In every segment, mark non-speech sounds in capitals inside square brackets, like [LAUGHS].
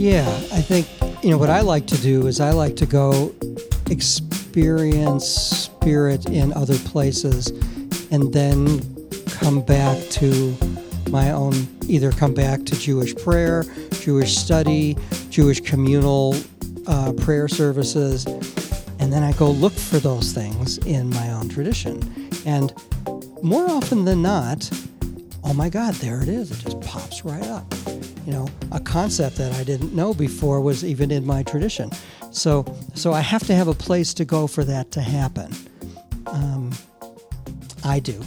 Yeah, I think, you know, what I like to do is I like to go experience spirit in other places and then come back to my own, either come back to Jewish prayer, Jewish study, Jewish communal uh, prayer services, and then I go look for those things in my own tradition. And more often than not, oh my God, there it is. It just pops right up. You know, a concept that I didn't know before was even in my tradition. So, so I have to have a place to go for that to happen. Um, I do.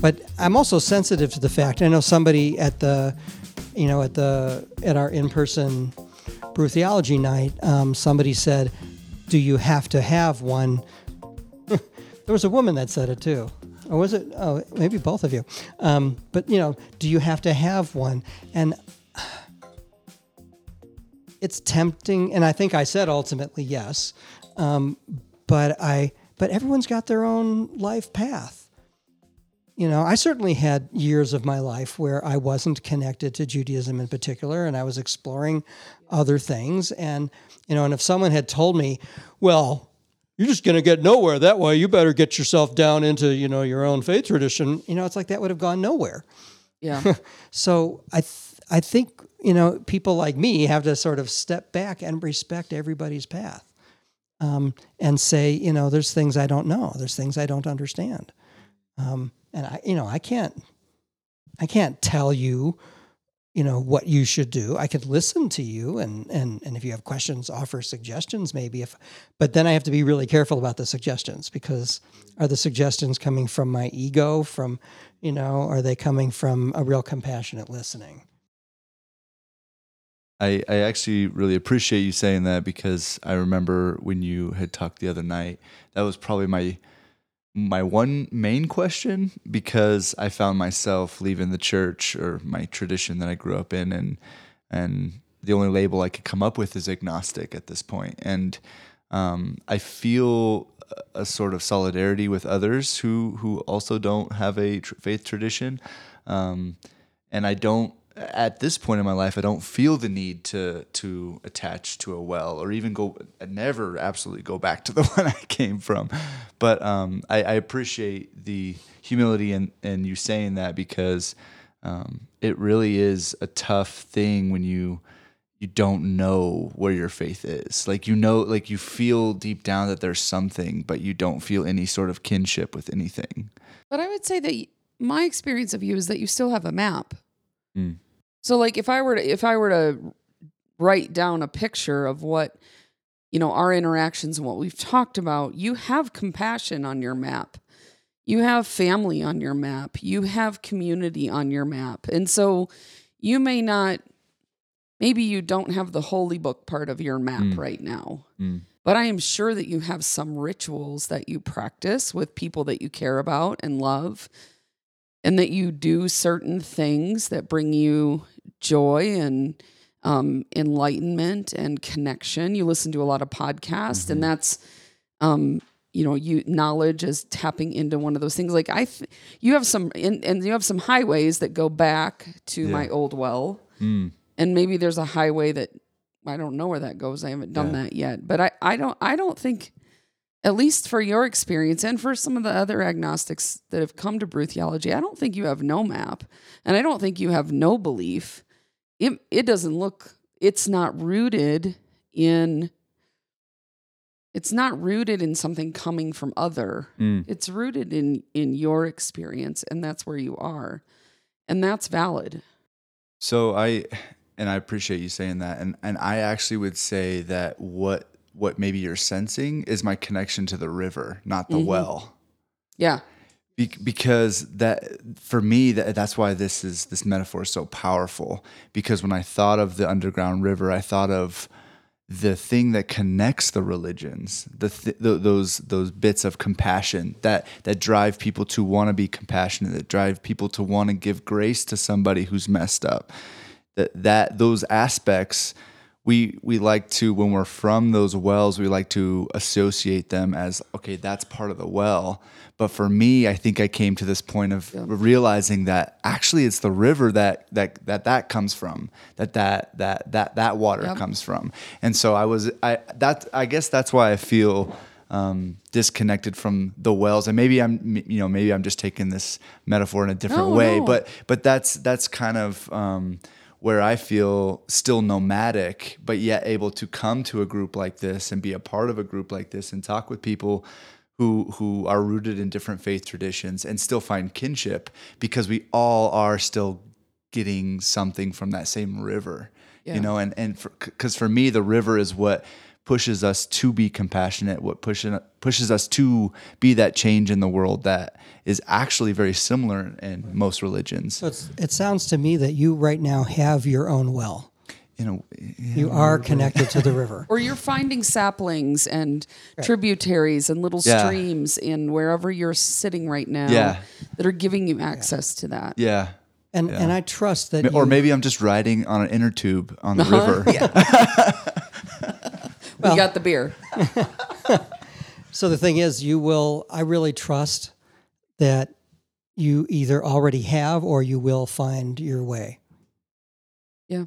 But I'm also sensitive to the fact. I know somebody at the, you know, at the at our in-person brew theology night, um, somebody said, "Do you have to have one?" [LAUGHS] there was a woman that said it too or was it? Oh, maybe both of you. Um, but you know, do you have to have one? And [SIGHS] it's tempting, and I think I said ultimately yes. Um, but I, but everyone's got their own life path. You know, I certainly had years of my life where I wasn't connected to Judaism in particular, and I was exploring other things. And you know, and if someone had told me, well, you're just going to get nowhere that way. You better get yourself down into, you know, your own faith tradition. You know, it's like that would have gone nowhere. Yeah. [LAUGHS] so I, th- I think, you know, people like me have to sort of step back and respect everybody's path um, and say, you know, there's things I don't know. There's things I don't understand. Um, and I, you know, I can't, I can't tell you you know what you should do. I could listen to you and and and if you have questions offer suggestions maybe if but then i have to be really careful about the suggestions because are the suggestions coming from my ego from you know are they coming from a real compassionate listening? I, I actually really appreciate you saying that because I remember when you had talked the other night, that was probably my my one main question because I found myself leaving the church or my tradition that I grew up in and and the only label I could come up with is agnostic at this point. And um, I feel a sort of solidarity with others who who also don't have a tr- faith tradition. Um, and I don't at this point in my life, I don't feel the need to to attach to a well or even go. I never absolutely go back to the [LAUGHS] one I came from, but um, I, I, appreciate the humility and and you saying that because um, it really is a tough thing when you you don't know where your faith is. Like you know, like you feel deep down that there's something, but you don't feel any sort of kinship with anything. But I would say that my experience of you is that you still have a map. Mm. So like if I were to if I were to write down a picture of what you know our interactions and what we've talked about, you have compassion on your map. You have family on your map. You have community on your map. And so you may not maybe you don't have the holy book part of your map mm. right now. Mm. But I am sure that you have some rituals that you practice with people that you care about and love and that you do certain things that bring you joy and um, enlightenment and connection. You listen to a lot of podcasts, mm-hmm. and that's um, you know you knowledge is tapping into one of those things. Like I, th- you have some and, and you have some highways that go back to yeah. my old well, mm. and maybe there's a highway that I don't know where that goes. I haven't done yeah. that yet, but I I don't I don't think at least for your experience and for some of the other agnostics that have come to brew theology, I don't think you have no map and I don't think you have no belief. It, it doesn't look, it's not rooted in, it's not rooted in something coming from other. Mm. It's rooted in, in your experience and that's where you are. And that's valid. So I, and I appreciate you saying that. And, and I actually would say that what what maybe you're sensing is my connection to the river, not the mm-hmm. well. Yeah. Be- because that for me that that's why this is this metaphor is so powerful because when I thought of the underground river, I thought of the thing that connects the religions, the, th- the, those those bits of compassion that that drive people to want to be compassionate, that drive people to want to give grace to somebody who's messed up. That that those aspects we we like to when we're from those wells we like to associate them as okay that's part of the well but for me i think i came to this point of realizing that actually it's the river that that that that comes from that that that that that water Yep. comes from and so i was i that i guess that's why i feel um, disconnected from the wells and maybe i'm you know maybe i'm just taking this metaphor in a different No, way no. but but that's that's kind of um, where I feel still nomadic, but yet able to come to a group like this and be a part of a group like this and talk with people who who are rooted in different faith traditions and still find kinship because we all are still getting something from that same river. Yeah. You know, and and because for me the river is what pushes us to be compassionate, what pushes pushes us to be that change in the world that is actually very similar in most religions. So it's, it sounds to me that you right now have your own well. You know, You are connected to the [LAUGHS] river. Or you're finding saplings and tributaries and little Yeah. streams in wherever you're sitting right now Yeah. that are giving you access to that. yeah. And and I trust that Or you- maybe I'm just riding on an inner tube on the Uh-huh. river. [LAUGHS] [LAUGHS] we got the beer. [LAUGHS] So the thing is, you will. I really trust that you either already have or you will find your way. Yeah.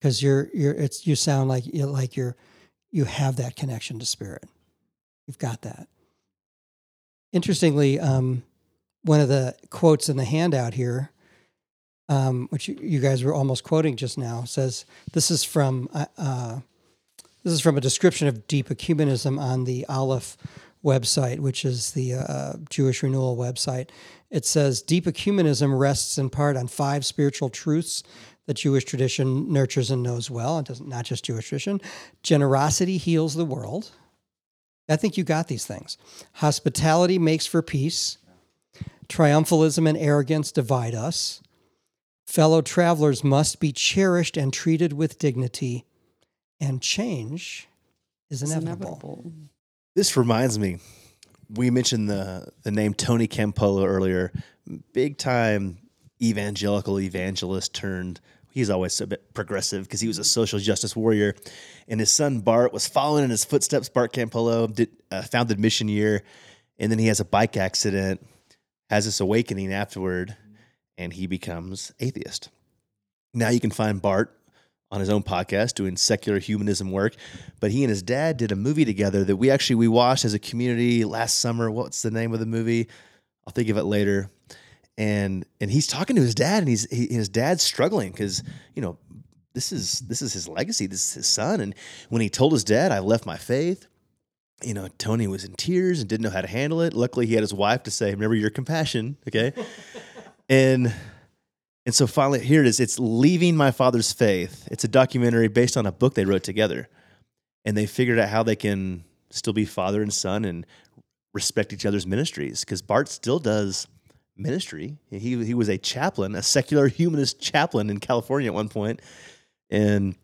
Because you're you're it's you sound like you like you're you have that connection to spirit. You've got that. Interestingly, um, one of the quotes in the handout here, um, which you, you guys were almost quoting just now, says this is from uh, uh, this is from a description of deep ecumenism on the Aleph website, which is the uh, Jewish Renewal website. It says deep ecumenism rests in part on five spiritual truths that Jewish tradition nurtures and knows well. It doesn't not just Jewish tradition. Generosity heals the world. I think you got these things. Hospitality makes for peace. Triumphalism and arrogance divide us. Fellow travelers must be cherished and treated with dignity and change is inevitable. inevitable. This reminds me, we mentioned the the name Tony Campolo earlier. Big time evangelical evangelist turned. He's always a bit progressive because he was a social justice warrior, and his son Bart was following in his footsteps. Bart Campolo did, uh, founded Mission Year, and then he has a bike accident, has this awakening afterward, and he becomes atheist. Now you can find Bart on his own podcast doing secular humanism work but he and his dad did a movie together that we actually we watched as a community last summer. What's the name of the movie? I'll think of it later. And and he's talking to his dad and he's he, his dad's struggling because you know this is this is his legacy. This is his son. And when he told his dad i left my faith you know tony was in tears and didn't know how to handle it. Luckily he had his wife to say remember your compassion okay? [LAUGHS] And and so finally, here it is. It's Leaving My Father's Faith. It's a documentary based on a book they wrote together. And they figured out how they can still be father and son and respect each other's ministries. Because Bart still does ministry. He, he was a chaplain, a secular humanist chaplain in California at one point. And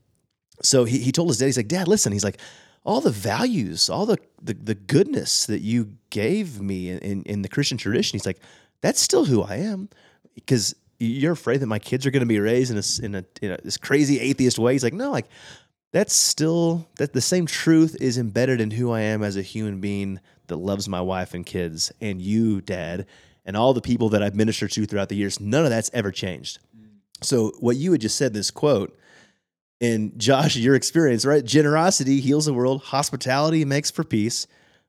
so he, he told his dad, he's like, Dad, listen. He's like, all the values, all the, the, the goodness that you gave me in, in, in the Christian tradition, he's like, that's still who I am. Because you're afraid that my kids are going to be raised in a, in a in a this crazy atheist way. He's like, no, like that's still that the same truth is embedded in who I am as a human being that loves my wife and kids and you, Dad, and all the people that I've ministered to throughout the years. None of that's ever changed. Mm. So what you had just said, this quote, and Josh, your experience, right? Generosity heals the world. Hospitality makes for peace.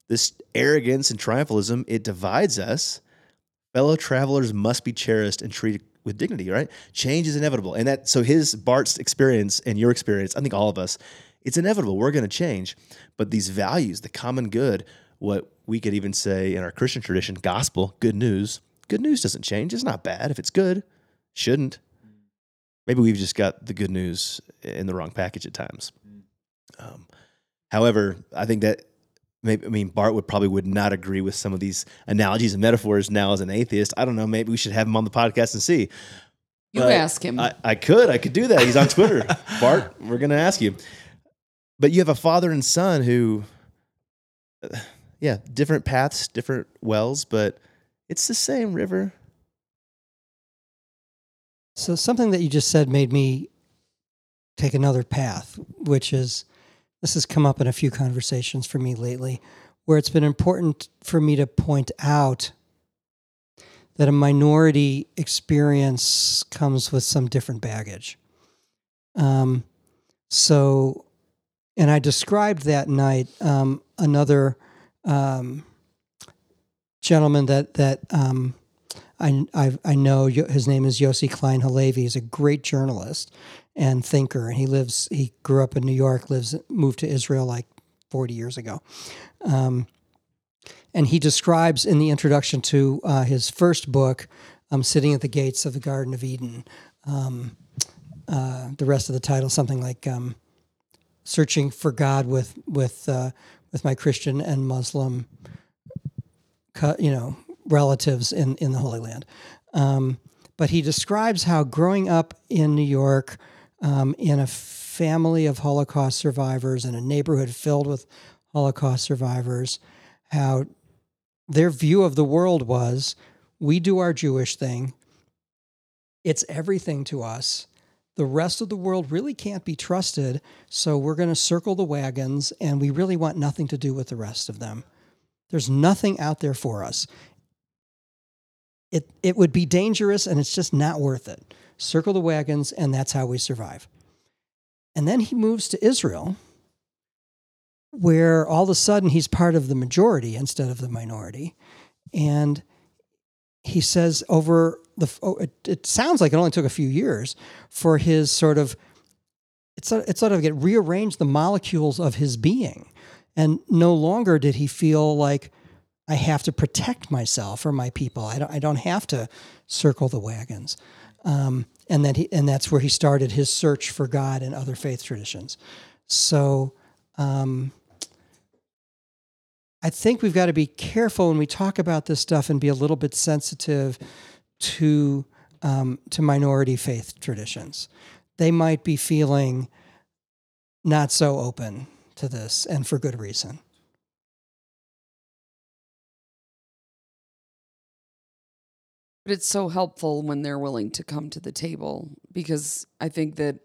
This arrogance and triumphalism it divides us. Fellow travelers must be cherished and treated with dignity, right? Change is inevitable. And that so his Bart's experience and your experience, I think all of us, it's inevitable. We're going to change. But these values, the common good, what we could even say in our Christian tradition, gospel, good news, good news doesn't change. It's not bad if it's good. Shouldn't. Maybe we've just got the good news in the wrong package at times. Um, however, I think that maybe I mean Bart would probably would not agree with some of these analogies and metaphors now as an atheist. I don't know. Maybe we should have him on the podcast and see. You But ask him. I, I could. I could do that. He's on Twitter. [LAUGHS] Bart, we're going to ask you. But you have a father and son who, uh, yeah, different paths, different wells, but it's the same river. So something that you just said made me take another path, which is this has come up in a few conversations for me lately, where it's been important for me to point out that a minority experience comes with some different baggage. Um, so, and I described that night um, another um, gentleman that that um, I, I, I know. His name is Yossi Klein Halevi. He's a great journalist and thinker, and he lives. He grew up in New York. Lives moved to Israel like forty years ago. Um, and he describes in the introduction to uh, his first book, um, "Sitting at the Gates of the Garden of Eden." Um, uh, the rest of the title, something like um, "Searching for God with with uh, with my Christian and Muslim, you know, relatives in in the Holy Land." Um, but he describes how growing up in New York, um, in a family of Holocaust survivors, in a neighborhood filled with Holocaust survivors, how their view of the world was we do our Jewish thing. It's everything to us. The rest of the world really can't be trusted, so we're going to circle the wagons and we really want nothing to do with the rest of them. There's nothing out there for us. It, it would be dangerous and it's just not worth it. Circle the wagons, and that's how we survive. And then he moves to Israel where all of a sudden he's part of the majority instead of the minority. And he says over the, oh, it, it, sounds like it only took a few years for his sort of, it's, it's sort of get rearranged the molecules of his being. And no longer did he feel like I have to protect myself or my people. I don't, I don't have to circle the wagons. Um, and then he, and that's where he started his search for God and other faith traditions. So, um, I think we've got to be careful when we talk about this stuff and be a little bit sensitive to um, to minority faith traditions. They might be feeling not so open to this, and for good reason. But it's so helpful when they're willing to come to the table because I think that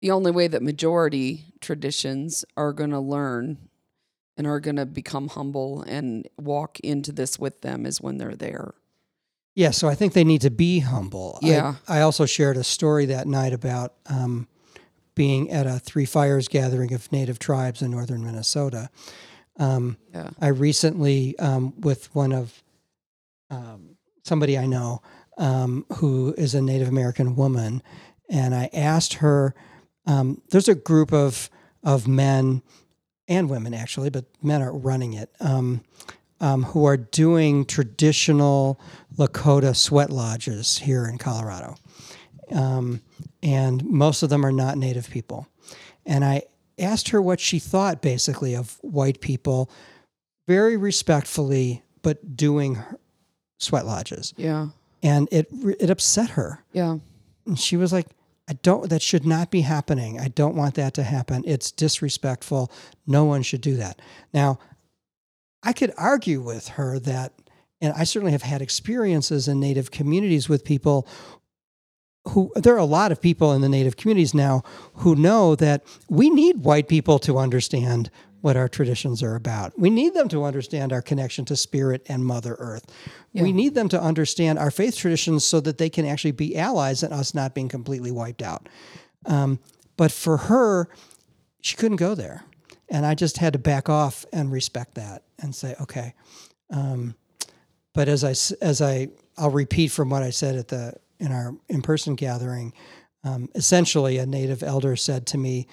the only way that majority traditions are going to learn and are going to become humble and walk into this with them is when they're there. Yeah, so I think they need to be humble. Yeah. I, I also shared a story that night about um, being at a Three Fires gathering of Native tribes in northern Minnesota. Um, yeah. I recently, um, with one of um, somebody I know um, who is a Native American woman, and I asked her um, there's a group of of men and women actually, but men are running it. Um, um, who are doing traditional Lakota sweat lodges here in Colorado. Um, and most of them are not Native people. And I asked her what she thought basically of white people, very respectfully, but doing sweat lodges. Yeah. And it it upset her. Yeah. And she was like, I don't, that should not be happening. I don't want that to happen. It's disrespectful. No one should do that. Now, I could argue with her that, and I certainly have had experiences in Native communities with people who, there are a lot of people in the Native communities now who know that we need white people to understand what our traditions are about. We need them to understand our connection to spirit and Mother Earth. Yeah. We need them to understand our faith traditions so that they can actually be allies and us not being completely wiped out. Um, but for her, she couldn't go there. And I just had to back off and respect that and say, okay. Um, but as I, as I, I'll repeat from what I said at the, in our in-person gathering, um, essentially a native elder said to me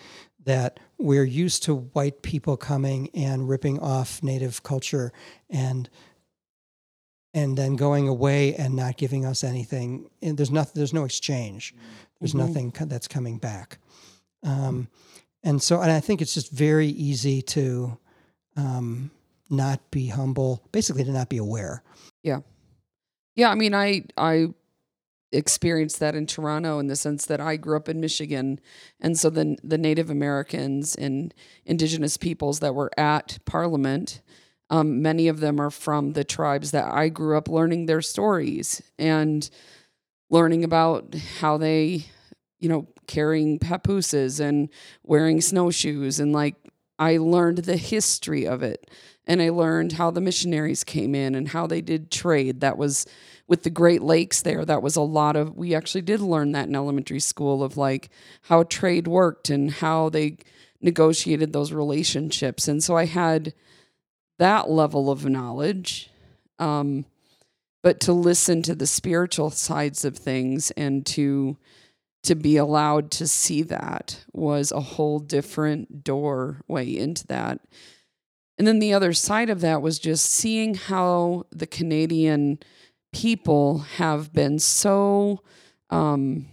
that we're used to white people coming and ripping off native culture and and then going away and not giving us anything. And there's nothing there's no exchange. There's mm-hmm. nothing that's coming back. Um, and so and i think it's just very easy to um, not be humble basically to not be aware. Yeah. Yeah i mean i i experienced that in Toronto in the sense that I grew up in Michigan, and so the the Native Americans and Indigenous peoples that were at Parliament, um, many of them are from the tribes that I grew up learning their stories, and learning about how they, you know, carrying papooses and wearing snowshoes. And like, I learned the history of it. And I learned how the missionaries came in and how they did trade. That was with the Great Lakes there. That was a lot of, we actually did learn that in elementary school of like how trade worked and how they negotiated those relationships. And so I had that level of knowledge. Um, but to listen to the spiritual sides of things and to to be allowed to see that was a whole different doorway into that. And then the other side of that was just seeing how the Canadian people have been so um,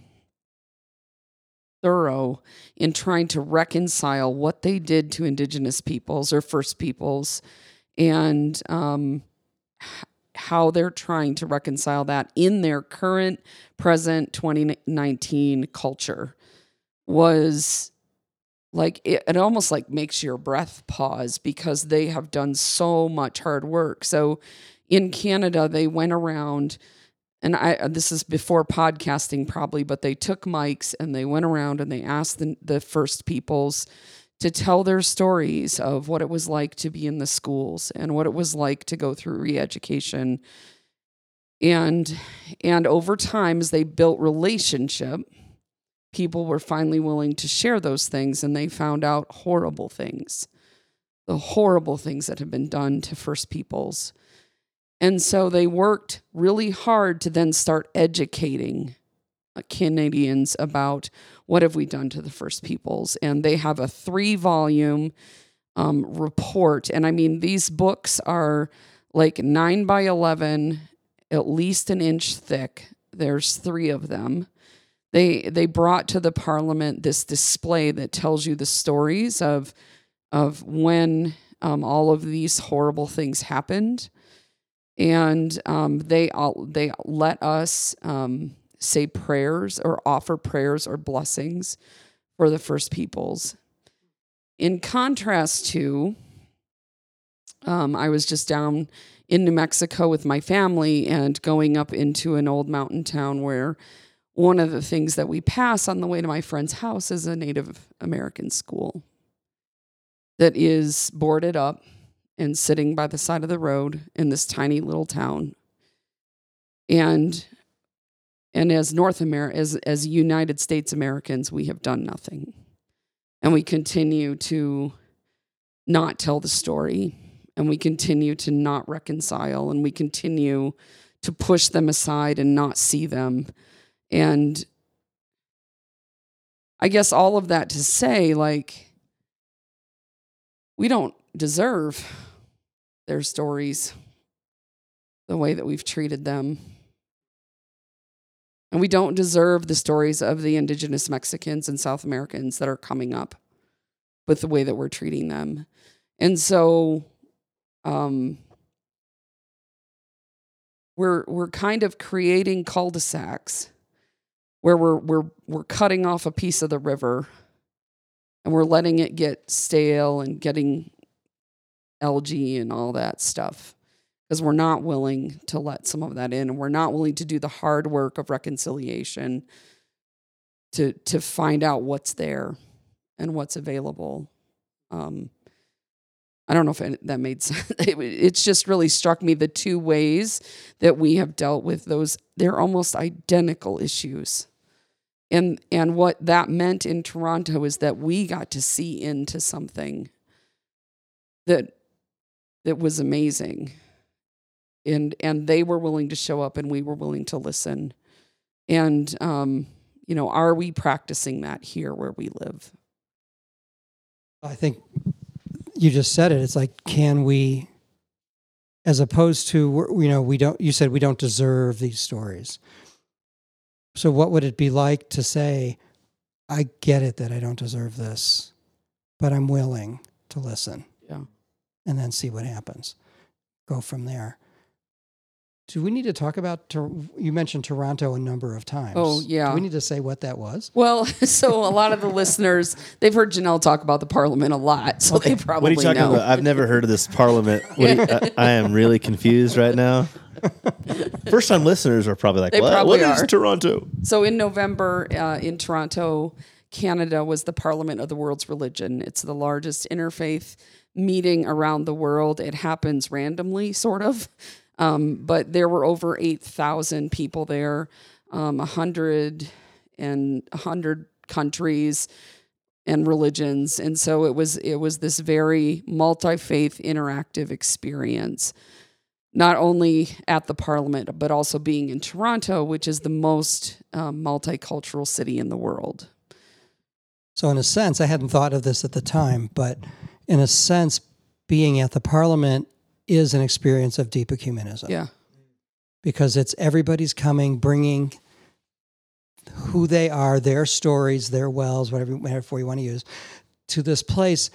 thorough in trying to reconcile what they did to Indigenous peoples or First Peoples and um, how they're trying to reconcile that in their current, present 2019 culture was like it, it almost like makes your breath pause because they have done so much hard work. So in Canada, they went around and I uh, this is before podcasting probably, but they took mics and they went around and they asked the, the first peoples to tell their stories of what it was like to be in the schools and what it was like to go through re-education. And and over time as they built relationship people were finally willing to share those things and they found out horrible things. The horrible things that had been done to first peoples and so they worked really hard to then start educating Canadians about what have we done to the First Peoples, and they have a three volume um, report. And I mean, these books are like nine by eleven, at least an inch thick. There's three of them. They they brought to the Parliament this display that tells you the stories of of when um, all of these horrible things happened, and um, they all they let us um, say prayers or offer prayers or blessings for the first peoples. In contrast to, um, I was just down in New Mexico with my family and going up into an old mountain town where one of the things that we pass on the way to my friend's house is a Native American school that is boarded up and sitting by the side of the road in this tiny little town. And and as North America, as, as United States Americans, we have done nothing. And we continue to not tell the story. And we continue to not reconcile. And we continue to push them aside and not see them. And I guess all of that to say, like, we don't deserve their stories the way that we've treated them. And we don't deserve the stories of the indigenous Mexicans and South Americans that are coming up with the way that we're treating them. And so um, we're we're kind of creating cul-de-sacs where we're we're we're cutting off a piece of the river and we're letting it get stale and getting algae and all that stuff. Because we're not willing to let some of that in. And we're not willing to do the hard work of reconciliation to to find out what's there and what's available. Um, i don't know if that made [LAUGHS] sense. It's just really struck me the two ways that we have dealt with those they're almost identical issues. And and what that meant in toronto is that we got to see into something that that was amazing. And and they were willing to show up and we were willing to listen. And um you know are we practicing that here where we live? I think you just said it. It's like can we as opposed to you know we don't you said we don't deserve these stories. So what would it be like to say i get it that i don't deserve this but i'm willing to listen. Yeah and then see what happens go from there do we need to talk about? You mentioned Toronto a number of times. Oh yeah. Do we need to say what that was? Well, [LAUGHS] so a lot of the listeners they've heard Janelle talk about the Parliament a lot, so okay. they probably what are you talking know. about? I've never heard of this Parliament. [LAUGHS] You, I, I, am really confused right now. [LAUGHS] First time listeners are probably like, They what? probably What is are. Toronto? So in November uh, in Toronto, Canada was the Parliament of the World's Religion. It's the largest interfaith meeting around the world. It happens randomly, sort of, um, but there were over eight thousand people there, um, a hundred and a hundred countries and religions, and so it was it was this very multi faith interactive experience not only at the parliament, but also being in Toronto, which is the most um, multicultural city in the world. So, in a sense, I hadn't thought of this at the time, but in a sense, being at the parliament is an experience of deep ecumenism Yeah. because it's everybody's coming, bringing who they are, their stories, their wells, whatever metaphor you want to use, to this place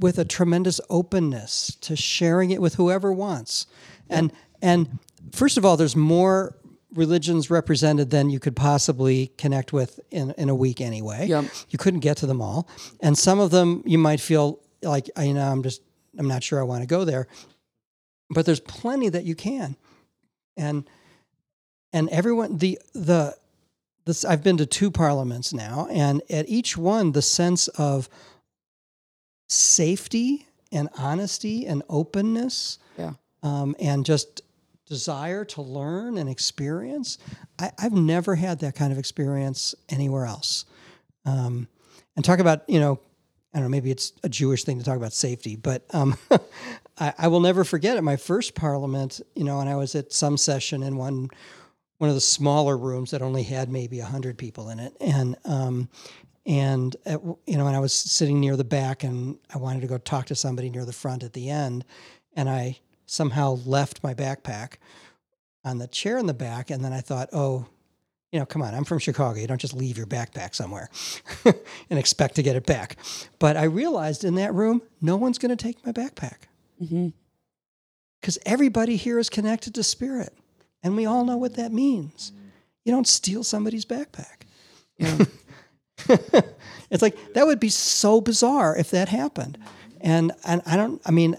with a tremendous openness to sharing it with whoever wants. And and first of all, there's more religions represented than you could possibly connect with in, in a week anyway. Yep. You couldn't get to them all. And some of them you might feel like, you know, I'm just I'm not sure I want to go there. But there's plenty that you can. And and everyone the the this I've been to two parliaments now, and at each one the sense of safety and honesty and openness Yeah. um, and just desire to learn and experience. I, I've never had that kind of experience anywhere else. Um, and talk about, you know, I don't know, maybe it's a Jewish thing to talk about safety, but um, [LAUGHS] I, I will never forget at my first parliament, you know, and I was at some session in one one of the smaller rooms that only had maybe 100 people in it. And um, and at, you know, and I was sitting near the back, and I wanted to go talk to somebody near the front at the end, and I somehow left my backpack on the chair in the back, and then I thought, oh, you know, come on, I'm from Chicago. You don't just leave your backpack somewhere [LAUGHS] and expect to get it back. But I realized in that room, no one's going to take my backpack mm-hmm. because everybody here is connected to spirit, and we all know what that means. You don't steal somebody's backpack. [LAUGHS] It's like that would be so bizarre if that happened. And and I don't I mean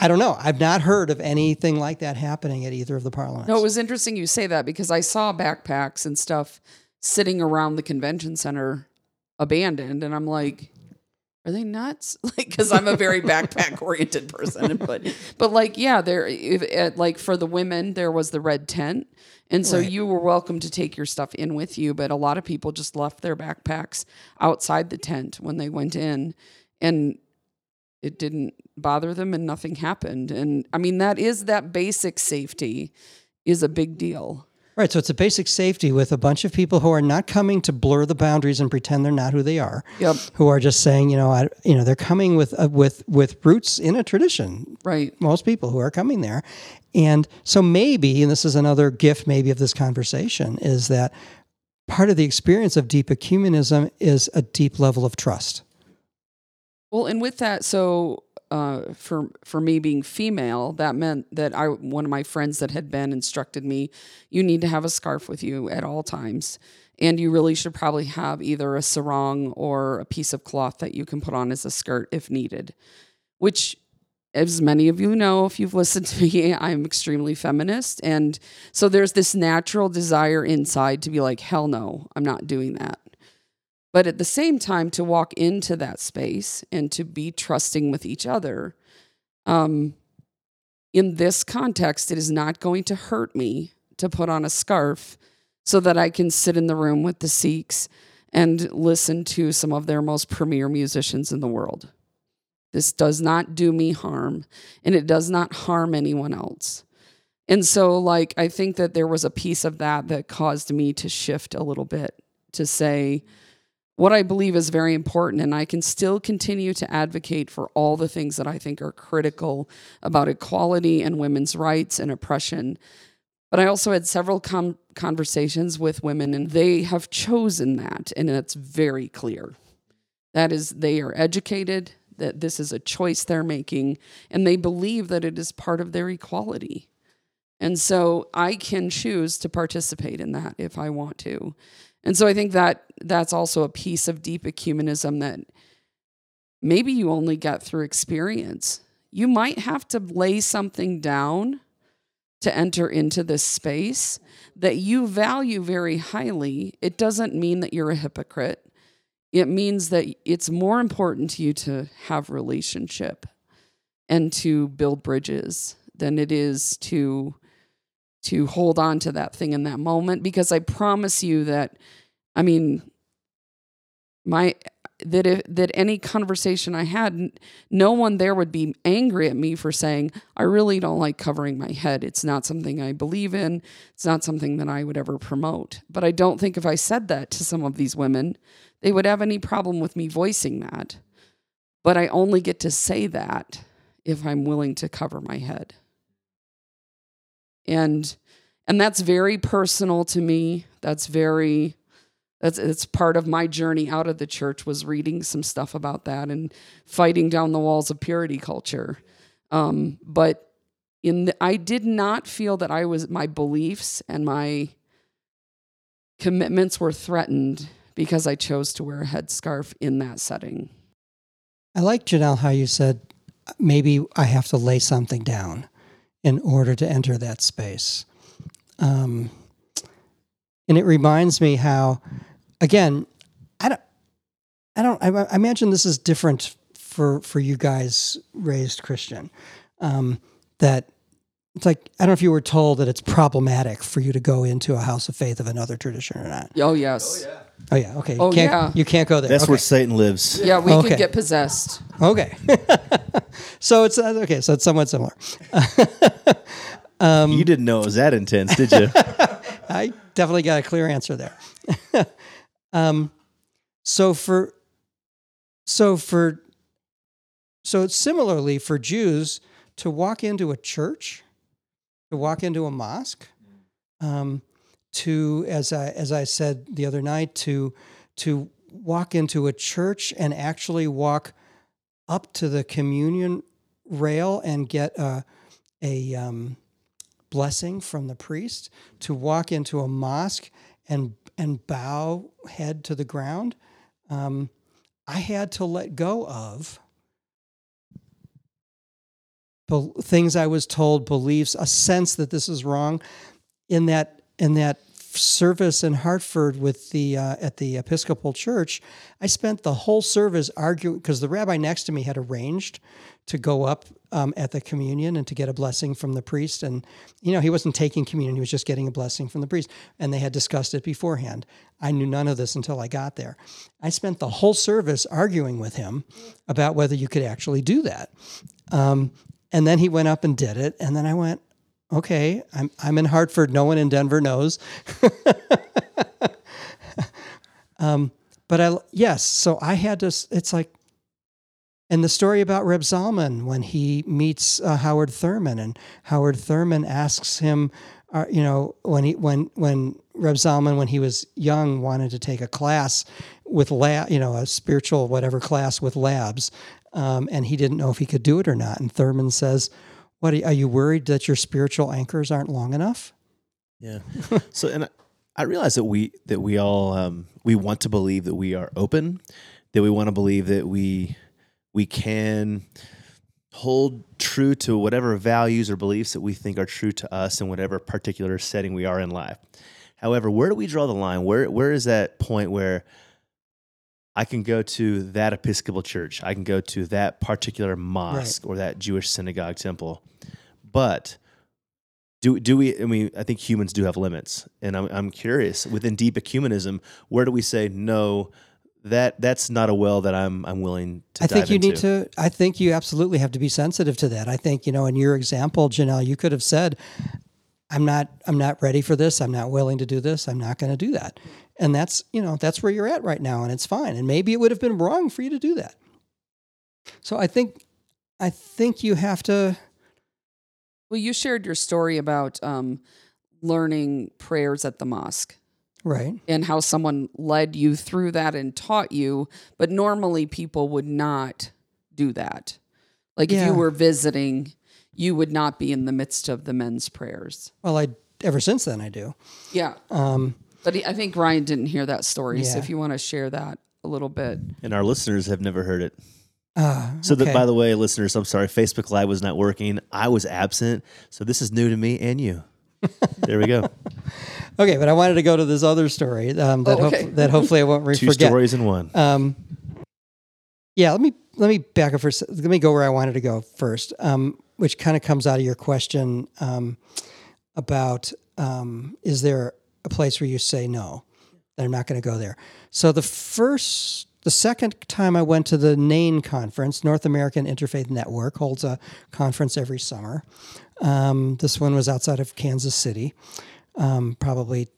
I don't know. I've not heard of anything like that happening at either of the parliaments. No, it was interesting you say that because I saw backpacks and stuff sitting around the convention center abandoned, and I'm like, are they nuts? [LAUGHS] Like, because I'm a very [LAUGHS] backpack oriented person, but but like, yeah, there, if, at, like for the women, there was the red tent, and so Right. you were welcome to take your stuff in with you, but a lot of people just left their backpacks outside the tent when they went in, and it didn't bother them, and nothing happened. And I mean, that is that basic safety is a big deal. Right. So it's a basic safety with a bunch of people who are not coming to blur the boundaries and pretend they're not who they are. Yep. Who are just saying, you know, I, you know, they're coming with uh, with with roots in a tradition. Right. Most people who are coming there, and so maybe, and this is another gift maybe of this conversation, is that part of the experience of deep ecumenism is a deep level of trust. Well, and with that, so uh, for for me being female, that meant that I one of my friends that had been instructed me, you need to have a scarf with you at all times, and you really should probably have either a sarong or a piece of cloth that you can put on as a skirt if needed. Which, as many of you know, if you've listened to me, [LAUGHS] I'm extremely feminist, and so there's this natural desire inside to be like, hell no, I'm not doing that. But at the same time, to walk into that space and to be trusting with each other, um, in this context, it is not going to hurt me to put on a scarf so that I can sit in the room with the Sikhs and listen to some of their most premier musicians in the world. This does not do me harm, and it does not harm anyone else. And so, like, I think that there was a piece of that that caused me to shift a little bit to say, what I believe is very important, and I can still continue to advocate for all the things that I think are critical about equality and women's rights and oppression. But I also had several com- conversations with women, and they have chosen that, and it's very clear. That is, they are educated, that this is a choice they're making, and they believe that it is part of their equality. And so I can choose to participate in that if I want to. And so I think that that's also a piece of deep ecumenism that maybe you only get through experience. You might have to lay something down to enter into this space that you value very highly, it doesn't mean that you're a hypocrite. It means that it's more important to you to have relationship and to build bridges than it is to to hold on to that thing in that moment because I promise you that I mean my that if that any conversation I had no one there would be angry at me for saying I really don't like covering my head. It's not something I believe in. It's not something that I would ever promote. But I don't think if I said that to some of these women they would have any problem with me voicing that. But I only get to say that if I'm willing to cover my head and and that's very personal to me. That's very that's it's part of my journey out of the church was reading some stuff about that and fighting down the walls of purity culture. Um, but in the, i did not feel that i was my beliefs and my commitments were threatened because i chose to wear a headscarf in that setting. I like Janelle how you said maybe I have to lay something down in order to enter that space. Um, and it reminds me how, again, I don't, I don't, I, I imagine this is different for for you guys raised Christian. Um, that it's like I don't know if you were told that it's problematic for you to go into a house of faith of another tradition or not. oh yes Oh yeah, okay. You Oh, can't, yeah. you can't go there. That's okay. where Satan lives. yeah, we Okay. could get possessed Okay. [LAUGHS] so it's uh, okay. So it's somewhat similar. [LAUGHS] Um, you didn't know it was that intense, did you? [LAUGHS] I definitely got a clear answer there. um, so for, so for, so similarly for Jews to walk into a church, to walk into a mosque, um, to as I as I said the other night to to walk into a church and actually walk up to the communion rail and get a a um, blessing from the priest to walk into a mosque and and bow head to the ground. Um, I had to let go of things I was told, beliefs, a sense that this is wrong. In that in that service in Hartford with the uh, at the Episcopal Church, I spent the whole service arguing because the rabbi next to me had arranged to go up um, at the communion and to get a blessing from the priest. And you know, he wasn't taking communion; he was just getting a blessing from the priest. And they had discussed it beforehand. I knew none of this until I got there. I spent the whole service arguing with him about whether you could actually do that. Um, and then he went up and did it. And then I went, okay, I'm, I'm in Hartford. No one in Denver knows. [LAUGHS] um, but I, yes, so I had to, it's like, and the story about Reb Zalman when he meets uh, Howard Thurman and Howard Thurman asks him, uh, you know, when he, when, when Reb Zalman, when he was young, wanted to take a class with lab, you know, a spiritual whatever class with labs, um, and he didn't know if he could do it or not. And Thurman says, "What are you worried that your spiritual anchors aren't long enough?" Yeah. [LAUGHS] So, and I, realize that we that we all um, we want to believe that we are open, that we want to believe that we we can hold true to whatever values or beliefs that we think are true to us in whatever particular setting we are in life. However, where do we draw the line? Where where is that point where I can go to that Episcopal church, I can go to that particular mosque or that Jewish synagogue temple, but do do we? I mean, I think humans do have limits, and I'm I'm curious within deep ecumenism, where do we say no? That that's not a well that I'm I'm willing to. I think you into. need to. I think you absolutely have to be sensitive to that. I think you know, in your example, Janelle, you could have said, "I'm not. I'm not ready for this. I'm not willing to do this. I'm not going to do that." And that's you know that's where you're at right now, and it's fine. And maybe it would have been wrong for you to do that. So I think, I think you have to. well you shared your story about um, learning prayers at the mosque Right. and how someone led you through that and taught you. But normally people would not do that. Like if you were visiting, you would not be in the midst of the men's prayers. Well, I ever since then I do. Yeah. Um, But he, I think Ryan didn't hear that story. So if you want to share that a little bit. and our listeners have never heard it. Ah, So that, by the way, listeners, I'm sorry, Facebook Live was not working. I was absent, so this is new to me and you. [LAUGHS] there we go. okay, but I wanted to go to this other story um, that Oh, okay. hope, that hopefully I won't re- Two forget. stories in one. Um, yeah, let me let me back up first. Let me go where I wanted to go first, um, which kind of comes out of your question um, about um, is there a place where you say no, I'm not going to go there. So the first, the second time I went to the NAIN conference, North American Interfaith Network holds a conference every summer. Um, this one was outside of Kansas City, um, probably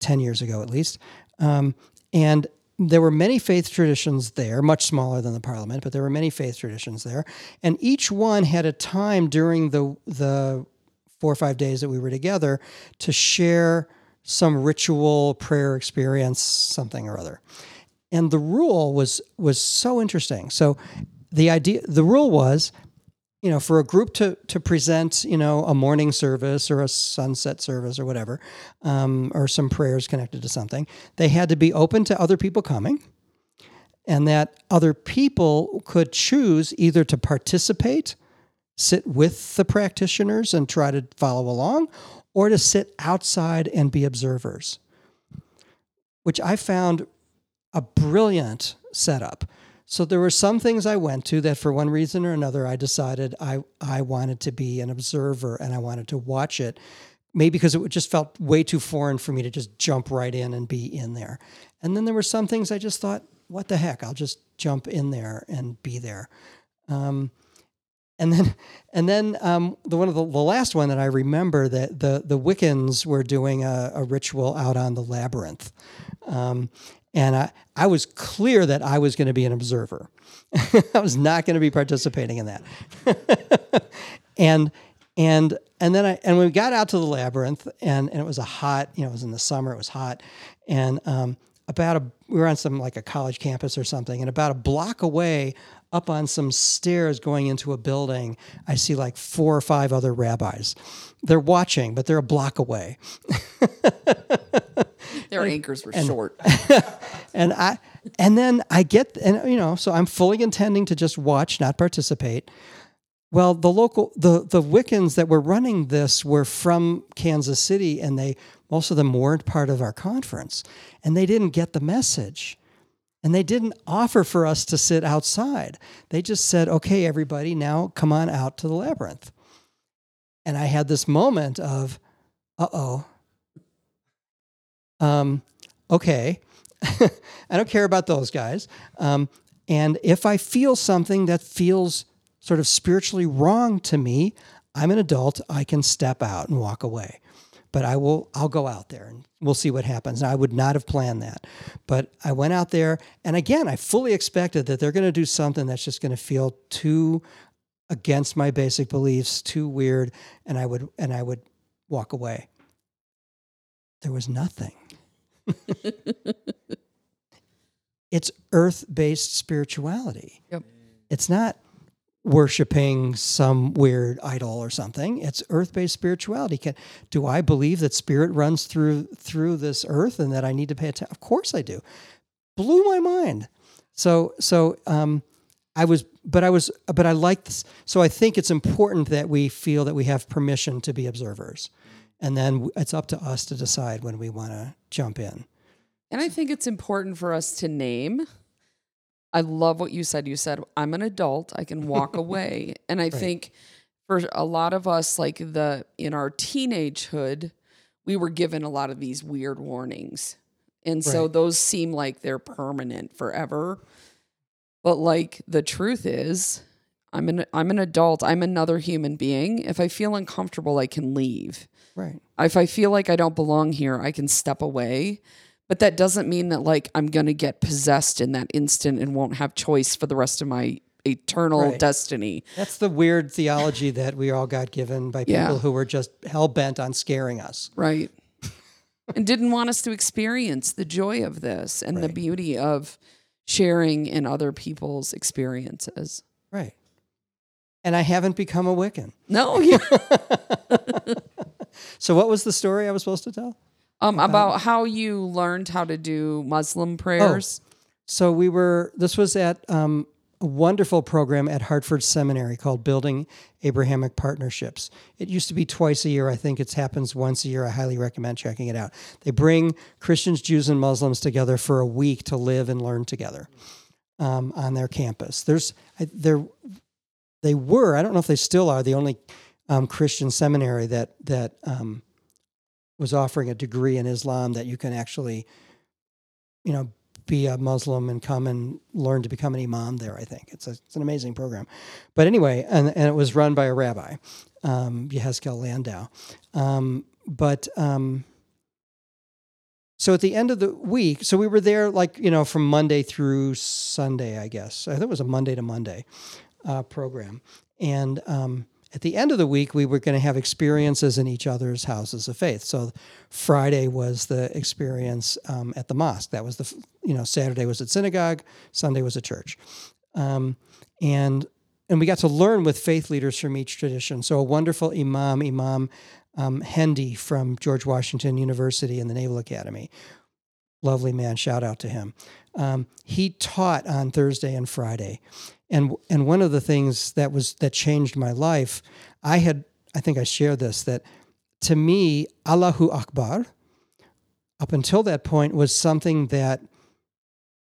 ten years ago at least. Um, and there were many faith traditions there, much smaller than the parliament, but there were many faith traditions there. And each one had a time during the, the four or five days that we were together to share some ritual prayer experience, something or other. And the rule was was so interesting. So the idea the rule was you know, for a group to to present, you know, a morning service or a sunset service or whatever, um, or some prayers connected to something, they had to be open to other people coming, and that other people could choose either to participate, sit with the practitioners and try to follow along, or to sit outside and be observers, which I found a brilliant setup. So there were some things I went to that for one reason or another I decided I I wanted to be an observer and I wanted to watch it. Maybe because it just felt way too foreign for me to just jump right in and be in there. And then there were some things I just thought, what the heck? I'll just jump in there and be there. Um, and then, [LAUGHS] and then um, the one of the, the last one that I remember that the the Wiccans were doing a, a ritual out on the labyrinth, um, and I I was clear that I was going to be an observer. [LAUGHS] I was not going to be participating in that. [LAUGHS] and and and then I and we got out to the labyrinth and and it was a hot you know it was in the summer it was hot and um, about a we were on some like a college campus or something and about a block away up on some stairs going into a building I see like four or five other rabbis. They're watching but they're a block away. [LAUGHS] Their anchors were short. [LAUGHS] and I and then I get and you know so I'm fully intending to just watch not participate. Well the local the the Wiccans that were running this were from Kansas City and they most of them weren't part of our conference and they didn't get the message and they didn't offer for us to sit outside they just said okay everybody now come on out to the labyrinth and I had this moment of uh-oh um okay [LAUGHS] I don't care about those guys. Um, and if I feel something that feels sort of spiritually wrong to me, I'm an adult. I can step out and walk away. But I will. I'll go out there and we'll see what happens. And I would not have planned that, but I went out there, and again, I fully expected that they're going to do something that's just going to feel too against my basic beliefs, too weird, and I would and I would walk away. There was nothing. [LAUGHS] it's earth-based spirituality. Yep. It's not worshiping some weird idol or something. It's earth-based spirituality. Can do I believe that spirit runs through through this earth and that I need to pay attention? Of course I do. Blew my mind. So so um I was but I was but I like this. So I think it's important that we feel that we have permission to be observers. And then it's up to us to decide when we want to jump in. And I think it's important for us to name. I love what you said. You said, I'm an adult, I can walk [LAUGHS] away. And I think for a lot of us, like the in our teenagehood, we were given a lot of these weird warnings. And so Right. those seem like they're permanent forever. But like the truth is, I'm an I'm an adult. I'm another human being. If I feel uncomfortable, I can leave Right. if I feel like I don't belong here, I can step away. But that doesn't mean that like I'm going to get possessed in that instant and won't have choice for the rest of my eternal Right. destiny. That's the weird theology that we all got given by people Yeah. who were just hell bent on scaring us. Right. [LAUGHS] and didn't want us to experience the joy of this and the beauty of sharing in other people's experiences. Right. And I haven't become a Wiccan. No, [LAUGHS] yeah. [LAUGHS] So what was the story I was supposed to tell? Um, about how you learned how to do Muslim prayers. So we were. This was at um, a wonderful program at Hartford Seminary called Building Abrahamic Partnerships. It used to be twice a year. I think it happens once a year. I highly recommend checking it out. They bring Christians, Jews, and Muslims together for a week to live and learn together um, on their campus. There's there they were. I don't know if they still are the only um, Christian seminary that that um, was offering a degree in Islam that you can actually, you know, be a Muslim and come and learn to become an imam there. I think it's a, it's an amazing program. But anyway, and, and it was run by a rabbi, um, Yehezkel Landau. Um, but um, so at the end of the week, so we were there like you know from Monday through Sunday, I guess. I think it was a Monday to Monday uh, program, and um, at the end of the week, we were going to have experiences in each other's houses of faith. So Friday was the experience um, at the mosque. That was the, you know, Saturday was at synagogue, Sunday was at church. Um, and and we got to learn with faith leaders from each tradition. So a wonderful imam, Imam um, Hendi from George Washington University and the Naval Academy. Lovely man, shout out to him. Um, he taught on Thursday and Friday and and one of the things that was that changed my life i had i think i shared this that to me allahu akbar up until that point was something that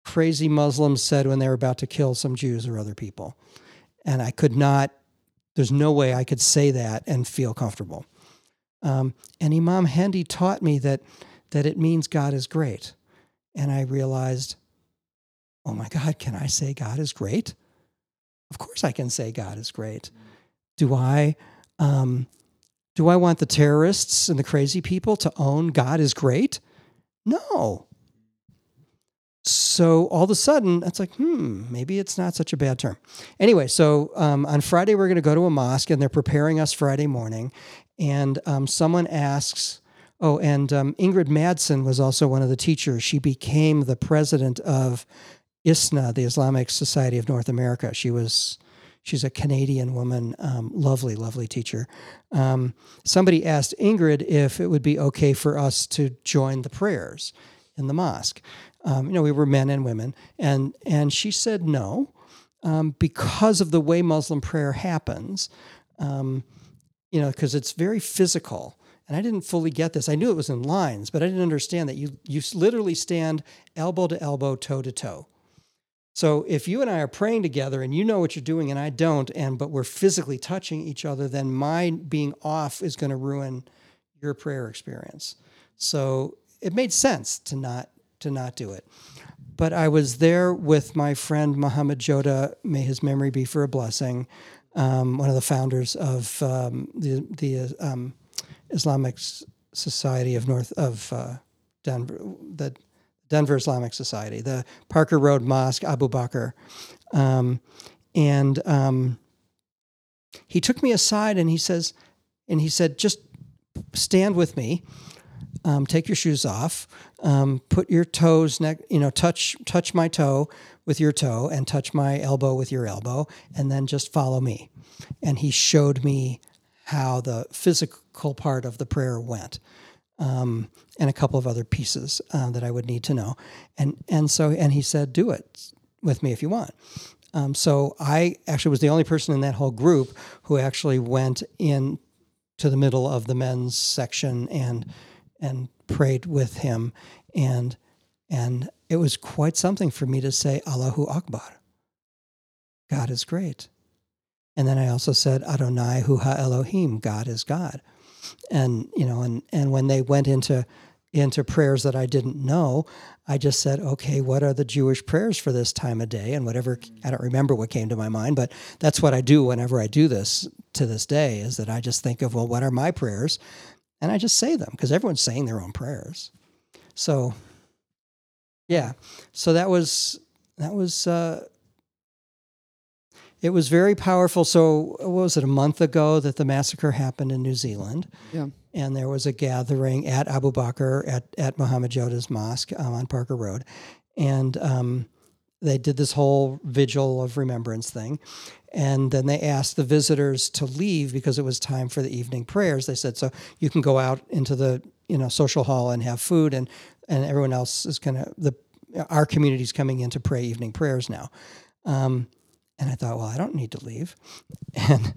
crazy muslims said when they were about to kill some jews or other people. And i could not there's no way i could say that and feel comfortable. Um, and imam hendi taught me that that it means god is great. And i realized oh my god can i say god is great of course I can say God is great. Do I um, do I want the terrorists and the crazy people to own God is great? No. So all of a sudden, it's like, hmm, maybe it's not such a bad term. Anyway, so um, on Friday, we're going to go to a mosque and they're preparing us Friday morning. And um, someone asks, oh, and um, Ingrid Mattson was also one of the teachers. She became the president of ISNA, the Islamic Society of North America. She was she's a Canadian woman, um, lovely, lovely teacher. Um, somebody asked Ingrid if it would be okay for us to join the prayers in the mosque. Um, you know, we were men and women, and and she said no, um, because of the way Muslim prayer happens. Um, you know, because it's very physical. And I didn't fully get this. I knew it was in lines, but I didn't understand that you you literally stand elbow to elbow, toe to toe. So if you and I are praying together and you know what you're doing and I don't, and but we're physically touching each other, then my being off is going to ruin your prayer experience. So it made sense to not to not do it. But I was there with my friend Muhammad Jodeh, may his memory be for a blessing, um, one of the founders of um, the the um, Islamic Society of North of uh, Denver, the Denver Islamic Society, the Parker Road Mosque, Abu Bakr. Um, and um, he took me aside and he says, and he said, just stand with me. Um, take your shoes off. Um, put your toes, neck, you know, touch touch my toe with your toe, and touch my elbow with your elbow, and then just follow me. And he showed me how the physical part of the prayer went um, and a couple of other pieces uh, that I would need to know. And and so and he said, "Do it with me if you want." Um, so I actually was the only person in that whole group who actually went in to the middle of the men's section and and prayed with him, and and it was quite something for me to say Allahu Akbar. God is great. And then I also said Adonai Hu Ha Elohim, God is God and you know and and when they went into into prayers that I didn't know, I just said, okay, what are the Jewish prayers for this time of day? And whatever, I don't remember what came to my mind, but that's what I do whenever I do this to this day is that I just think of, well, what are my prayers? And I just say them because everyone's saying their own prayers. So, yeah. So that was, that was, uh, it was very powerful. So, what was it, a month ago that the massacre happened in New Zealand? Yeah. And there was a gathering at Abu Bakr at, at Muhammad Jodeh's mosque um, on Parker Road. And um, they did this whole vigil of remembrance thing. And then they asked the visitors to leave because it was time for the evening prayers. They said, so you can go out into the you know social hall and have food, and, and everyone else is going to, the our community's coming in to pray evening prayers now. Um, And I thought, well, I don't need to leave. And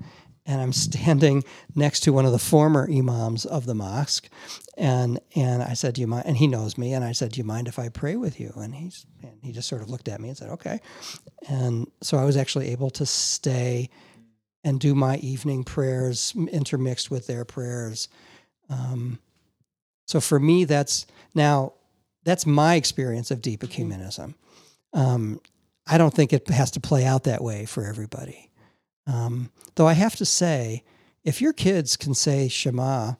and I'm standing next to one of the former imams of the mosque, and and I said, "Do you mind?" And he knows me, and I said, "Do you mind if I pray with you?" And he's and he just sort of looked at me and said, "Okay." And so I was actually able to stay and do my evening prayers intermixed with their prayers. Um, so for me, that's now that's my experience of deep ecumenism. Um, I don't think it has to play out that way for everybody. Um, though I have to say, if your kids can say Shema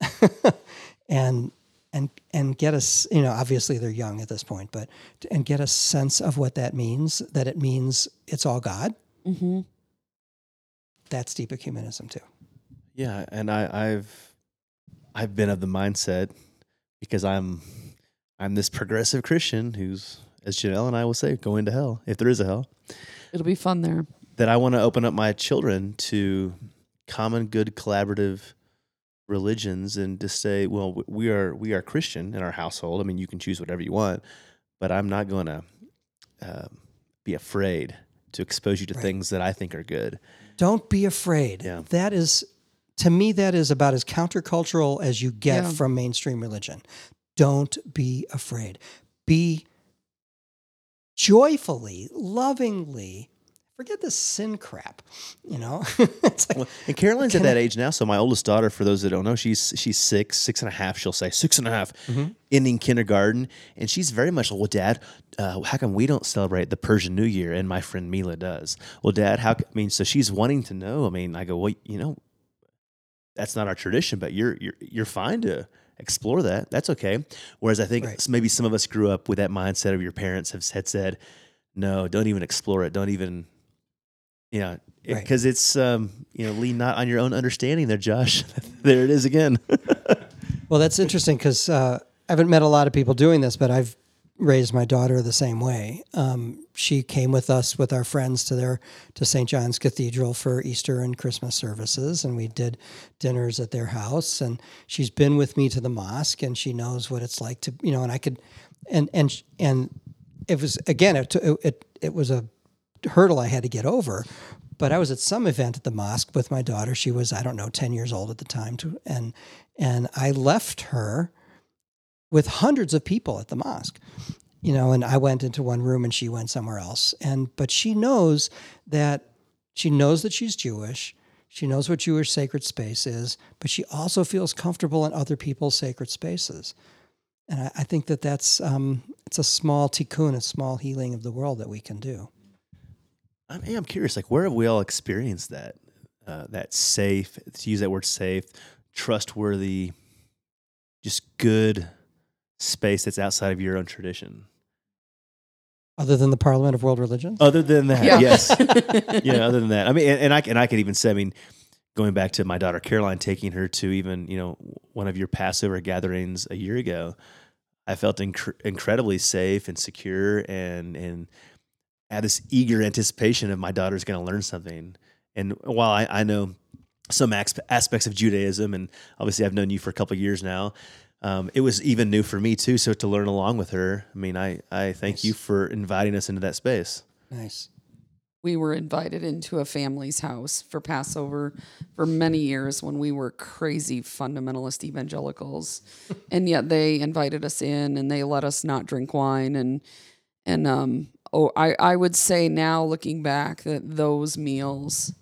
[LAUGHS] and and and get us, you know, obviously they're young at this point, but and get a sense of what that means, that it means it's all God. Mm-hmm. That's deep ecumenism too. Yeah, and I, I've I've been of the mindset because I'm I'm this progressive Christian who's, as Janelle and I will say, going to hell if there is a hell. It'll be fun there. That I want to open up my children to common good collaborative religions and to say, well, we are we are Christian in our household. I mean, you can choose whatever you want, but I'm not going to uh, be afraid to expose you to Right. things that I think are good. Don't be afraid. Yeah. That is, to me, that is about as countercultural as you get Yeah. from mainstream religion. Don't be afraid. Be joyfully, lovingly, forget this sin crap. You know, [LAUGHS] it's like, Well, and Caroline's at that I- age now. So my oldest daughter, for those that don't know, she's she's six, six and a half. She'll say six and a half, Mhm. ending kindergarten, and she's very much like, well, Dad, uh, how come we don't celebrate the Persian New Year? And my friend Mila does. Well, Dad, how? I mean, so she's wanting to know. I mean, I go, well, you know, that's not our tradition, but you're you're you're fine to explore that. That's okay. Whereas I think Right. maybe some of us grew up with that mindset of your parents have had said, no, don't even explore it. Don't even, you know, Right. because it's um, you know, lean not on your own understanding. There, Josh. [LAUGHS] there it is again. [LAUGHS] well, that's interesting because uh, I haven't met a lot of people doing this, but I've raised my daughter the same way. Um, she came with us with our friends to their to St. John's Cathedral for Easter and Christmas services, and we did dinners at their house. And she's been with me to the mosque, and she knows what it's like to you know. And I could, and and and it was again it it it was a hurdle I had to get over. But I was at some event at the mosque with my daughter. She was I don't know ten years old at the time, to, and and I left her with hundreds of people at the mosque. You know and i went into one room and she went somewhere else. And but she knows that she knows that she's jewish. She knows what jewish sacred space is but she also feels comfortable in other people's sacred spaces. And i, I think that that's um, it's a small tikkun a small healing of the world that we can do. I'm, hey, I'm curious, like where have we all experienced that? Uh, that safe, to use that word safe, trustworthy, just good space that's outside of your own tradition. other than the parliament of world religions Other than that, Yeah. yes, [LAUGHS] yeah. Other than that, I mean, and, and I and I could even say, I mean, going back to my daughter Caroline, taking her to even you know one of your Passover gatherings a year ago, I felt inc- incredibly safe and secure, and and had this eager anticipation of my daughter's going to learn something. And while I, I know some ex- aspects of Judaism, and obviously I've known you for a couple of years now. Um, it was even new for me too. So to learn along with her, I mean, I, I thank Nice. you for inviting us into that space. nice we were invited into a family's house for Passover for many years when we were crazy fundamentalist evangelicals. [LAUGHS] and yet they invited us in and they let us not drink wine and and um oh I, I would say now looking back that those meals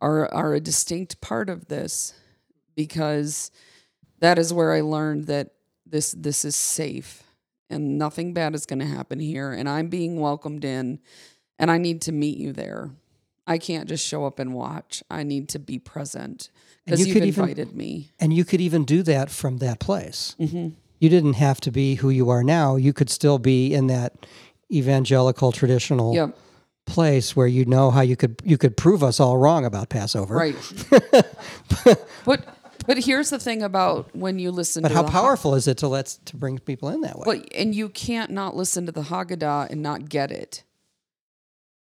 are are a distinct part of this because that is where I learned that this this is safe and nothing bad is going to happen here and I'm being welcomed in and I need to meet you there. I can't just show up and watch. I need to be present because you you've could even- invited me. and you could even do that from that place hmm you didn't have to be who you are now. You could still be in that evangelical traditional Yep. place where you know how you could you could prove us all wrong about Passover. Right. [LAUGHS] but but here's the thing about when you listen But to how the Ha- powerful is it to let to bring people in that way? Well, and you can't not listen to the Haggadah and not get it.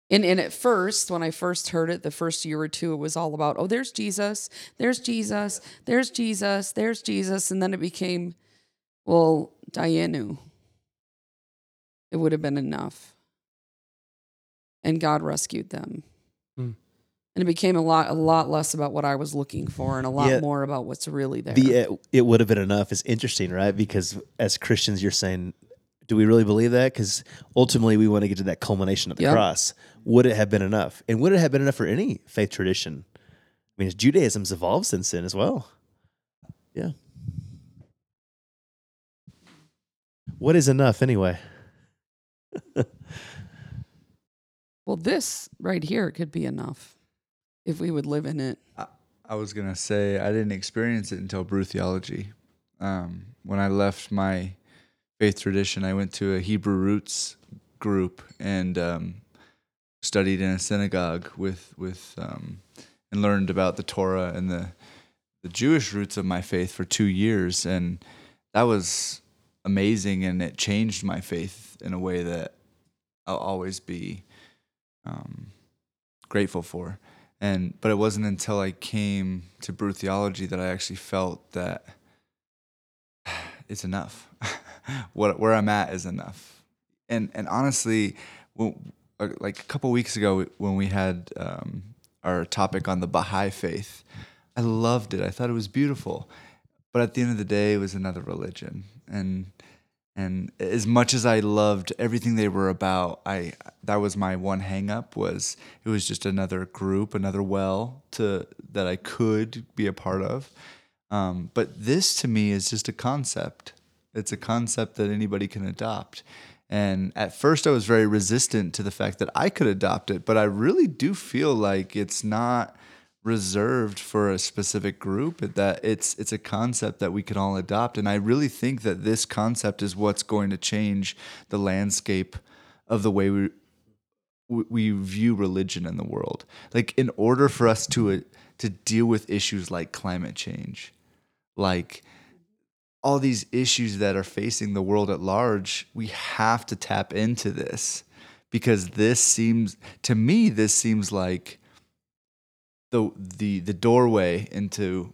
And and at first, when I first heard it, the first year or two, it was all about, oh, there's Jesus, there's Jesus, there's Jesus, there's Jesus, and then it became, well, Dayenu. It would have been enough. and God rescued them. Hmm. And it became a lot a lot less about what I was looking for and a lot Yeah. more about what's really there. The uh, it would have been enough is interesting, right? Because as Christians, you're saying, do we really believe that? Because ultimately, we want to get to that culmination of the Yep. cross. Would it have been enough? And would it have been enough for any faith tradition? I mean, Judaism's evolved since then as well. Yeah. What is enough anyway? [LAUGHS] well, this right here could be enough if we would live in it. I was gonna say I didn't experience it until Brew Theology. Um, when I left my faith tradition, I went to a Hebrew roots group and um, studied in a synagogue with with um, and learned about the Torah and the the Jewish roots of my faith for two years, and that was amazing, and it changed my faith in a way that I'll always be um, grateful for and but it wasn't until I came to brew theology that I actually felt that it's enough. [LAUGHS] what where I'm at is enough. And and honestly, uh, like a couple weeks ago when we had um, our topic on the Baha'i faith, I loved it. I thought it was beautiful. But at the end of the day, it was another religion, and and as much as I loved everything they were about, I that was my one hang up was it was just another group, another well to that I could be a part of. Um, but this to me is just a concept. It's a concept that anybody can adopt. And at first, I was very resistant to the fact that I could adopt it, but I really do feel like it's not reserved for a specific group that it's it's a concept that we can all adopt and i really think that this concept is what's going to change the landscape of the way we we view religion in the world. Like in order for us to uh, to deal with issues like climate change like all these issues that are facing the world at large we have to tap into this because this seems to me this seems like the the the doorway into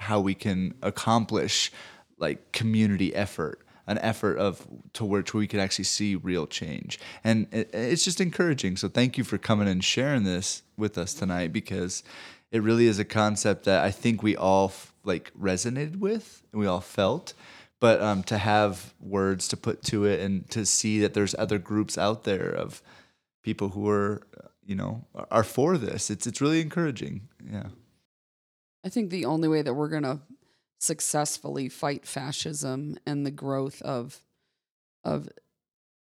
how we can accomplish like community effort an effort of to which we could actually see real change. And it, it's just encouraging. So thank you for coming and sharing this with us tonight because it really is a concept that i think we all f- like resonated with and we all felt. But um, to have words to put to it and to see that there's other groups out there of people who are you know are for this it's it's really encouraging yeah I think the only way that we're going to successfully fight fascism and the growth of of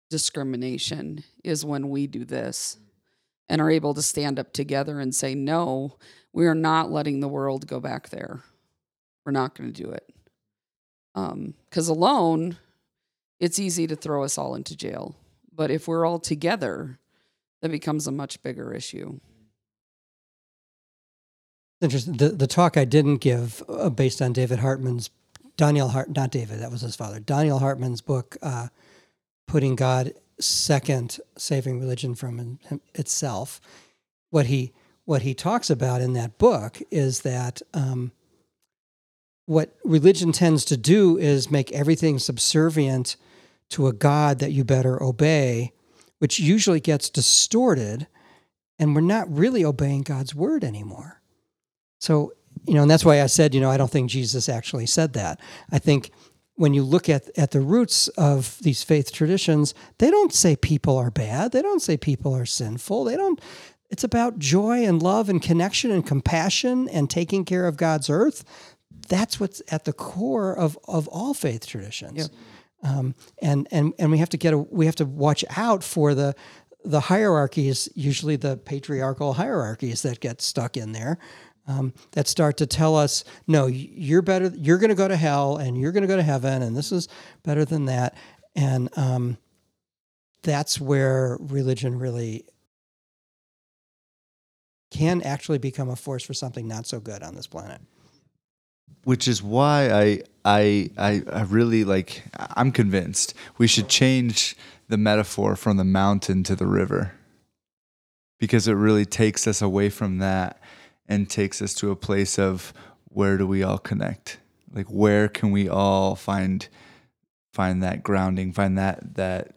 discrimination is when we do this and are able to stand up together and say no, we are not letting the world go back there. We're not going to do it. Um cuz alone it's easy to throw us all into jail. But if we're all together, that becomes a much bigger issue. Interesting. The the talk I didn't give, uh, based on David Hartman's Daniel Hart, not David, that was his father. Donniel Hartman's book, uh, "Putting God Second: Saving Religion from him- Itself." What he what he talks about in that book is that um, what religion tends to do is make everything subservient to a God that you better obey, which usually gets distorted, and we're not really obeying God's word anymore. So, you know, and that's why I said, you know, I don't think Jesus actually said that. I think when you look at, at the roots of these faith traditions, they don't say people are bad. They don't say people are sinful. They don't, it's about joy and love and connection and compassion and taking care of God's earth. That's what's at the core of, of all faith traditions. Um, and, and, and we have to get, a, we have to watch out for the, the hierarchies, usually the patriarchal hierarchies that get stuck in there, um, that start to tell us, no, you're better, you're going to go to hell and you're going to go to heaven, and this is better than that. And um, that's where religion really can actually become a force for something not so good on this planet. which is why I, I I I really like I'm convinced we should change the metaphor from the mountain to the river because it really takes us away from that and takes us to a place of where do we all connect? Like where can we all find find that grounding find that that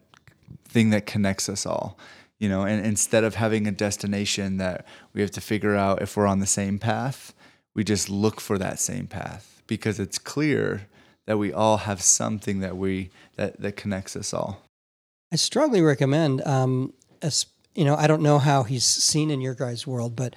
thing that connects us all? You know, and instead of having a destination that we have to figure out if we're on the same path, we just look for that same path because it's clear that we all have something that we that that connects us all. I strongly recommend. Um, as, you know, I don't know how he's seen in your guys' world, but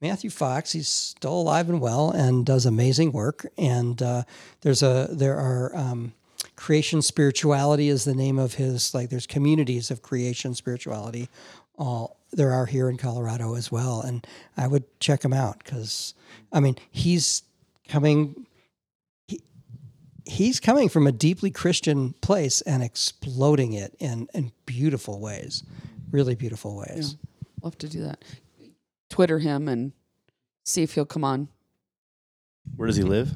Matthew Fox, he's still alive and well and does amazing work. And uh, there's a there are um, creation spirituality is the name of his like. There's communities of creation spirituality. All there are here in Colorado as well, and I would check him out because I mean he's coming. He, he's coming from a deeply Christian place and exploding it in in beautiful ways, really beautiful ways. Love to do that. Twitter him and see if he'll come on. Where does he live?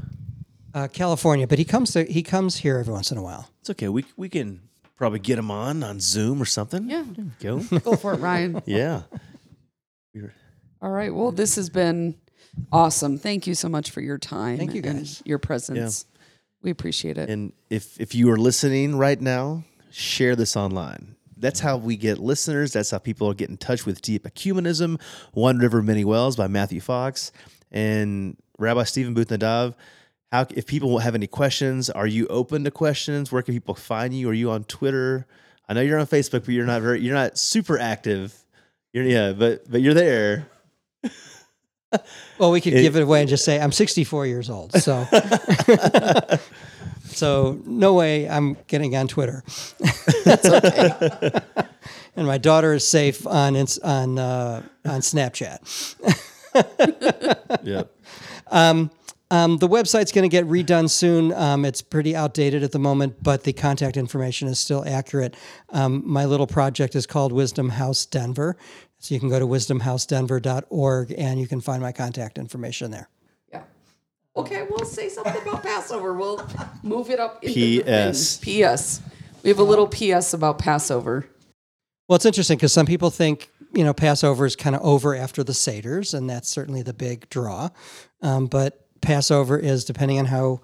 Uh, California, but he comes to he comes here every once in a while. It's okay. We we can probably get him on on Zoom or something. Yeah. Go. [LAUGHS] Go for it, Ryan. yeah. All right. Well, this has been awesome. Thank you so much for your time. Thank you, and guys. your presence. We appreciate it. And if if you are listening right now, share this online. That's how we get listeners. That's how people get in touch with Deep Ecumenism, One River, Many Wells by Matthew Fox and Rabbi Stephen Booth Nadav. How, if people have any questions, are you open to questions? Where can people find you? Are you on Twitter? I know you're on Facebook, but you're not very, you're not super active. You're, yeah, but but you're there. [LAUGHS] [LAUGHS] Well, we could It- give it away and just say I'm 64 years old. So, [LAUGHS] so no way I'm getting on Twitter. That's okay. [LAUGHS] and my daughter is safe on on uh, on Snapchat. Yep. Um, the website's going to get redone soon. Um, it's pretty outdated at the moment, but the contact information is still accurate. Um, my little project is called Wisdom House Denver. So you can go to wisdomhousedenver.org and you can find my contact information there. yeah. Okay. We'll say something about Passover. We'll move it up. into P.S.. thing. P.S. We have a little P.S. about Passover. Well, it's interesting because some people think you know Passover is kind of over after the Seder's, and that's certainly the big draw. Um, but Passover is, depending on how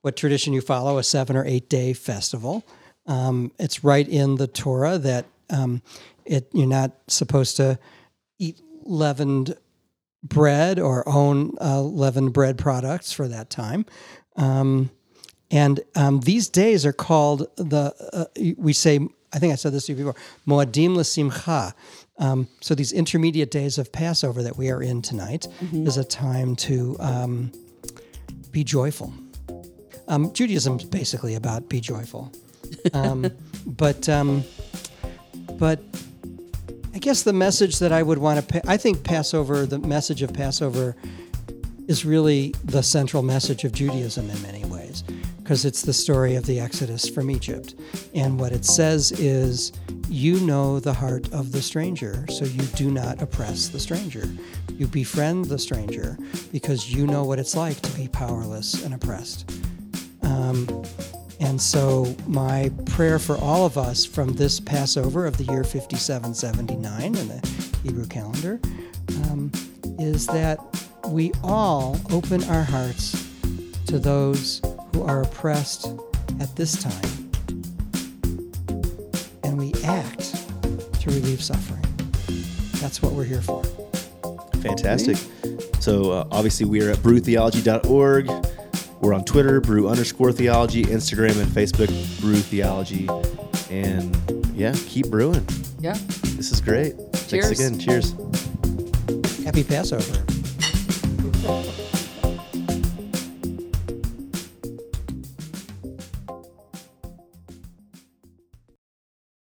what tradition you follow, a seven or eight day festival. Um, it's right in the Torah that um, it you're not supposed to eat leavened bread or own uh, leavened bread products for that time. Um, and um, these days are called the, uh, we say, I think I said this to you before, Moadim L'Simcha. Um, so these intermediate days of Passover that we are in tonight is a time to um, be joyful. Um, Judaism is basically about be joyful. Um, [LAUGHS] but, um, but I guess the message that I would want to, pa- I think Passover, the message of Passover is really the central message of Judaism in many ways, because it's the story of the Exodus from Egypt. And what it says is, you know the heart of the stranger, so you do not oppress the stranger. You befriend the stranger because you know what it's like to be powerless and oppressed. Um, and so, my prayer for all of us from this Passover of the year 5779 in the Hebrew calendar um, is that we all open our hearts to those who are oppressed at this time and we act to relieve suffering. That's what we're here for. Fantastic. So uh, obviously we are at brewtheology.org. We're on Twitter, brew underscore theology, Instagram and Facebook, brew theology. And yeah, keep brewing. Yeah. This is great. Cheers. Thanks again. Cheers. Happy Passover.